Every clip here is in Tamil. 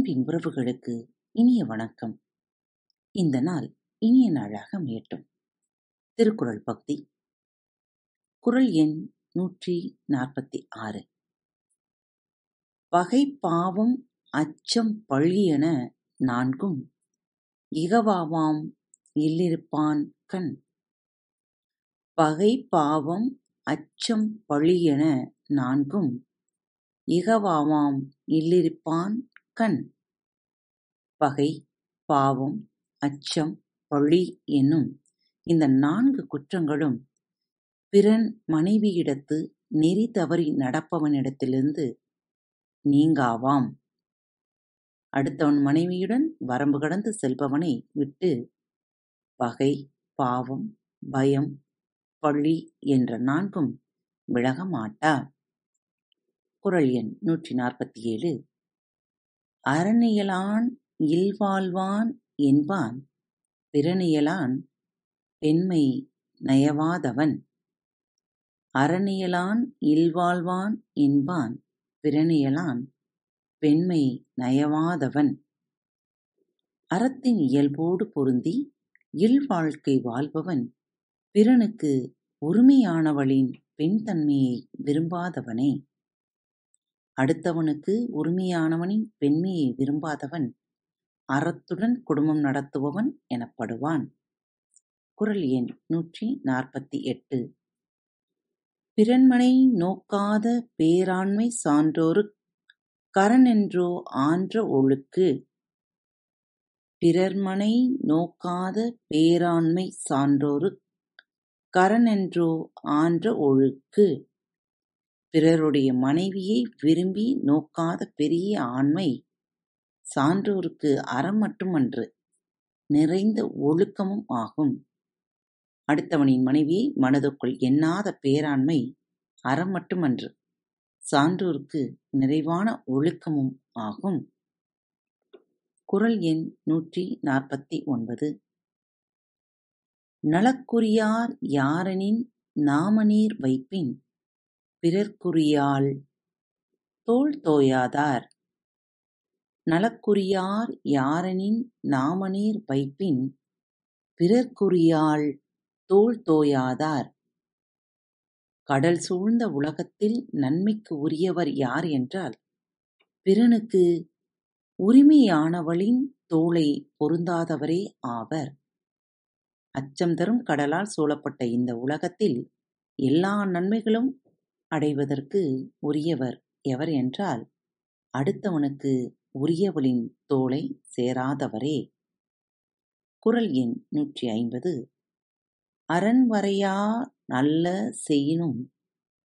அன்பின் உறவுகளுக்கு இனிய வணக்கம். இந்த நாள் இனிய நாளாக அமையட்டும். திருக்குறள் பக்தி. குரல் எண் நூற்றி நாற்பத்தி ஆறு. பகை பாவம் அச்சம் பழியென நான்கும் இகவாவாம் இல்லிருப்பான் கண். பகை பாவம் அச்சம் பழியென நான்கும் இகவாவாம் இல்லிருப்பான் கண். பகை பாவம் அச்சம் பழி என்னும் இந்த நான்கு குற்றங்களும் பிறன் மனைவியிடத்து நெறி தவறி நடப்பவனிடத்திலிருந்து நீங்காவாம். அடுத்தவன் மனைவியுடன் வரம்பு கடந்து செல்பவனை விட்டு பகை பாவம் பயம் பழி என்ற நான்கும் விலக மாட்டா குறள் எண் நூற்றி நாற்பத்தி ஏழு. அரணியலான் இல்வாழ்வான் என்பான். பிறனியலான் பெண்மை நயவாதவன். அரணியலான் இல்வாழ்வான் என்பான். பிறனியலான் பெண்மை நயவாதவன். அறத்தின் இயல்போடு பொருந்தி இல்வாழ்க்கை வாழ்பவன். பிறனுக்கு உரிமையானவளின் பெண்தன்மையை விரும்பாதவனே. அடுத்தவனுக்கு உரிமையானவனின் பெண்மையை விரும்பாதவன். அறத்துடன் குடும்பம் நடத்துபவன் எனப்படுவான். குறள் எண் நூற்றி நாற்பத்தி எட்டு. பிறன்மனை நோக்காத பேராண்மை சான்றோருக் கரனென்றோ ஆன்ற ஒழுக்கு. பிறர்மனை நோக்காத பேராண்மை சான்றோருக் கரனென்றோ ஆன்ற ஒழுக்கு. பிறருடைய மனைவியை விரும்பி நோக்காத பெரிய ஆண்மை சான்றோருக்கு அறம் மட்டுமன்று நிறைந்த ஒழுக்கமும் ஆகும். அடுத்தவனின் மனைவியை மனதுக்குள் எண்ணாத பேராண்மை அறம் மட்டுமன்று சான்றோருக்கு நிறைவான ஒழுக்கமும் ஆகும். குறள் எண் நூற்றி நாற்பத்தி ஒன்பது. நலக்குரியார் யாரெனின் நாமநீர் வைப்பின் பிறர்க்குரியால் தோள் தோயாதார் நலக்குரியார் யாரெனின் நாமநீர் வைப்பின் பிறர்க்குரியாள் தோள் தோயாதார். கடல் சூழ்ந்த உலகத்தில் நன்மைக்கு உரியவர் யார் என்றால் பிறனுக்கு உரிமையானவளின் தோளை பொருந்தாதவரே ஆவர். அச்சம் தரும் கடலால் சூழப்பட்ட இந்த உலகத்தில் எல்லா நன்மைகளும் அடைவதற்கு உரியவர் எவர் என்றால் அடுத்தவனுக்கு உரியவளின் தோளை சேராதவரே. குரல் எண் நூற்றி ஐம்பது. அரண்வரையா நல்ல செய்யினும்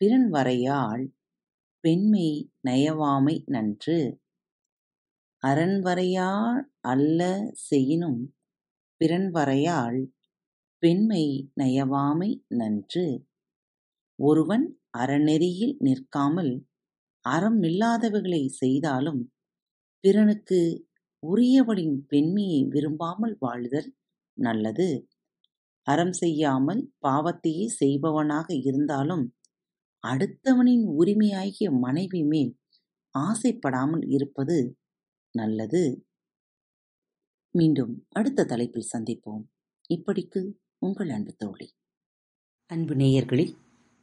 பிறன்வரையாள் பெண்மை நயவாமை நன்று. அரண்வரையா அல்ல செய்யினும் பிறன்வரையாள் பெண்மை நயவாமை நன்று. ஒருவன் அறநெறியில் நிற்காமல் அறமில்லாதவைகளை செய்தாலும் பிறனுக்கு உரியவளின் பெண்மையை விரும்பாமல் வாழ்தல் நல்லது. அறம் செய்யாமல் பாவத்தையே செய்பவனாக இருந்தாலும் அடுத்தவனின் உரிமையாகிய மனைவி மேல் ஆசைப்படாமல் இருப்பது நல்லது. மீண்டும் அடுத்த தலைப்பில் சந்திப்போம். இப்படிக்கு உங்கள் அன்பு தோழி. அன்பு நேயர்களில்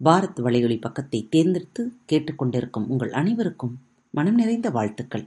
பாரத் வலையொலி பக்கத்தை தேர்ந்தெடுத்து கேட்டுக்கொண்டிருக்கும் உங்கள் அனைவருக்கும் மனம் நிறைந்த வாழ்த்துக்கள்.